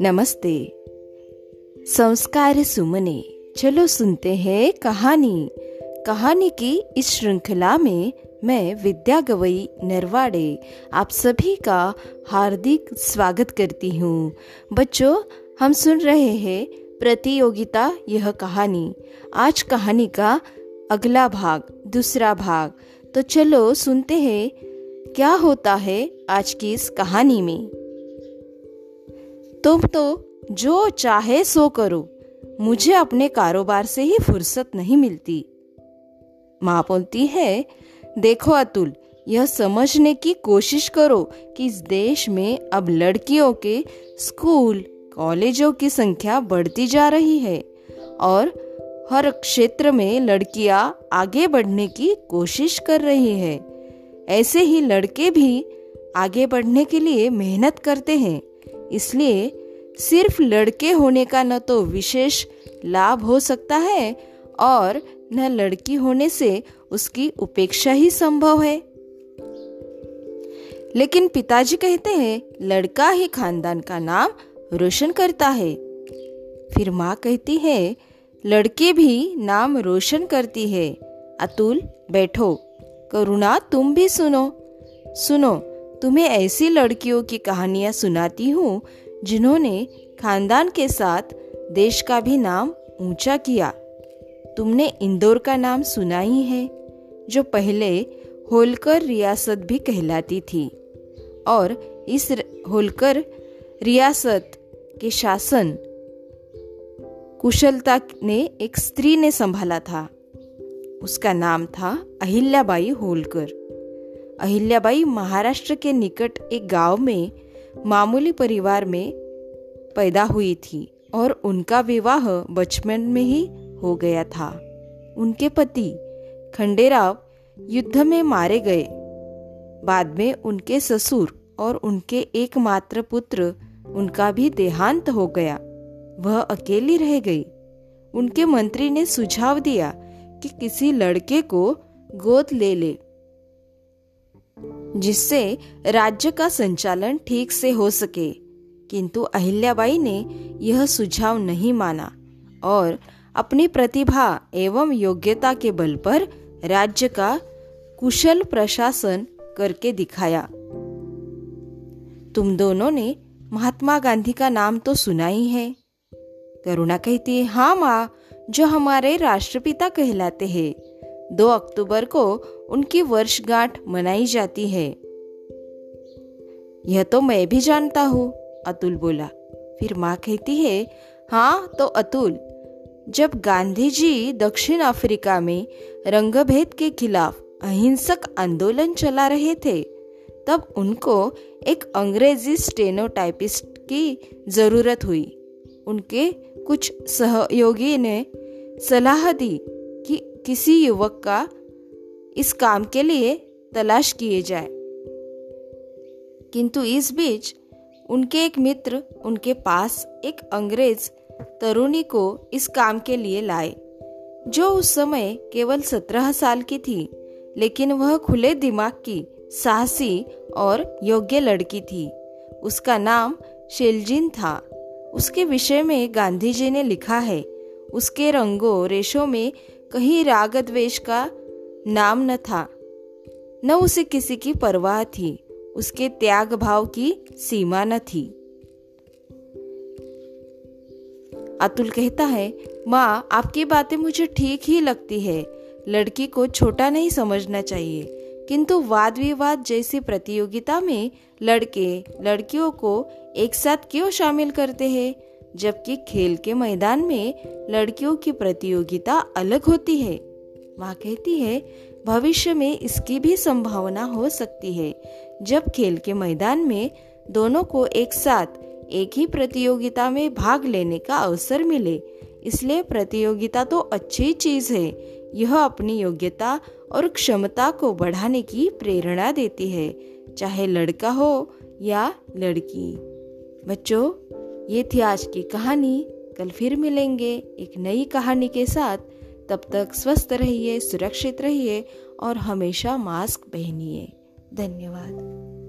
नमस्ते। संस्कार सुमने। चलो सुनते हैं कहानी। कहानी की इस श्रृंखला में मैं विद्या गवई नरवाड़े, आप सभी का हार्दिक स्वागत करती हूँ। बच्चों, हम सुन रहे हैं प्रतियोगिता यह कहानी। आज कहानी का अगला भाग, दूसरा भाग। तो चलो सुनते हैं क्या होता है आज की इस कहानी में? तुम तो जो चाहे सो करो, मुझे अपने कारोबार से ही फुर्सत नहीं मिलती। माँ बोलती है, देखो अतुल, यह समझने की कोशिश करो कि इस देश में अब लड़कियों के स्कूल, कॉलेजों की संख्या बढ़ती जा रही है और हर क्षेत्र में लड़कियाँ आगे बढ़ने की कोशिश कर रही है। ऐसे ही लड़के भी आगे बढ़ने के लिए मेहनत करते हैं। इसलिए सिर्फ़ लड़के होने का न तो विशेष लाभ हो सकता है और न लड़की होने से उसकी उपेक्षा ही संभव है। लेकिन पिताजी कहते हैं, लड़का ही खानदान का नाम रोशन करता है। फिर माँ कहती है, लड़के भी नाम रोशन करती है। अतुल, बैठो। करुणा, तुम भी सुनो। सुनो, तुम्हें ऐसी लड़कियों की कहानियाँ सुनाती हूँ, जिन्होंने खानदान के साथ देश का भी नाम ऊँचा किया। तुमने इंदौर का नाम सुना ही है, जो पहले होलकर रियासत भी कहलाती थी, और इस होलकर रियासत के शासन कुशलता ने एक स्त्री ने संभाला था। उसका नाम था अहिल्याबाई होलकर। अहिल्याबाई महाराष्ट्र के निकट एक गाँव में, मामूली परिवार में पैदा हुई थी और उनका विवाह बचपन में ही हो गया था। उनके पति खंडेराव युद्ध में मारे गए। बाद में उनके ससुर और उनके एकमात्र पुत्र उनका भी देहांत हो गया। वह अकेली रह गई। उनके मंत्री ने सुझाव दिया कि किसी लड़के को गोद ले ले, जिससे राज्य का संचालन ठीक से हो सके। किंतु अहिल्याबाई ने यह सुझाव नहीं माना और अपनी प्रतिभा एवं योग्यता के बल पर राज्य का कुशल प्रशासन करके दिखाया। तुम दोनों ने महात्मा गांधी का नाम तो सुना ही है। करुणा कहती है हाँ माँ जो हमारे राष्ट्रपिता कहलाते हैं। दो अक्टूबर को उनकी वर्षगांठ मनाई जाती है। यह तो मैं भी जानता हूँ, अतुल बोला। फिर माँ कहती है हाँ तो अतुल, जब गांधी जी दक्षिण अफ्रीका में रंगभेद के खिलाफ अहिंसक आंदोलन चला रहे थे, तब उनको एक अंग्रेज़ी स्टेनोटाइपिस्ट की ज़रूरत हुई। उनके कुछ सहयोगी ने सलाह दी कि किसी युवक का इस काम के लिए तलाश किए जाए। किंतु इस बीच उनके एक मित्र, उनके पास एक अंग्रेज़ तरुणी को इस काम के लिए लाए, जो उस समय केवल सत्रह साल की थी, लेकिन वह खुले दिमाग की साहसी और योग्य लड़की थी। उसका नाम शेलजिन था। उसके विषय में गांधी जी ने लिखा है, उसके रंगों रेशों में कहीं राग द्वेष का नाम न था, न उसे किसी की परवाह थी, उसके त्याग भाव की सीमा न थी। अतुल कहता है, माँ, आपकी बातें मुझे ठीक ही लगती है। लड़की को छोटा नहीं समझना चाहिए। किंतु वाद विवाद जैसी प्रतियोगिता में लड़के लड़कियों को एक साथ क्यों शामिल करते हैं? जबकि खेल के मैदान में लड़कियों की प्रतियोगिता अलग होती है। वह कहती है, भविष्य में इसकी भी संभावना हो सकती है। जब खेल के मैदान में दोनों को एक साथ एक ही प्रतियोगिता में भाग लेने का अवसर मिले, इसलिए प्रतियोगिता तो अच्छी चीज़ है। यह अपनी योग्यता और क्षमता को बढ़ाने की प्रेरणा देती है, चाहे लड़का हो या लड़की। बच्चों, ये थी आज की कहानी। कल फिर मिलेंगे एक नई कहानी के साथ। तब तक स्वस्थ रहिए, सुरक्षित रहिए और हमेशा मास्क पहनिए। धन्यवाद।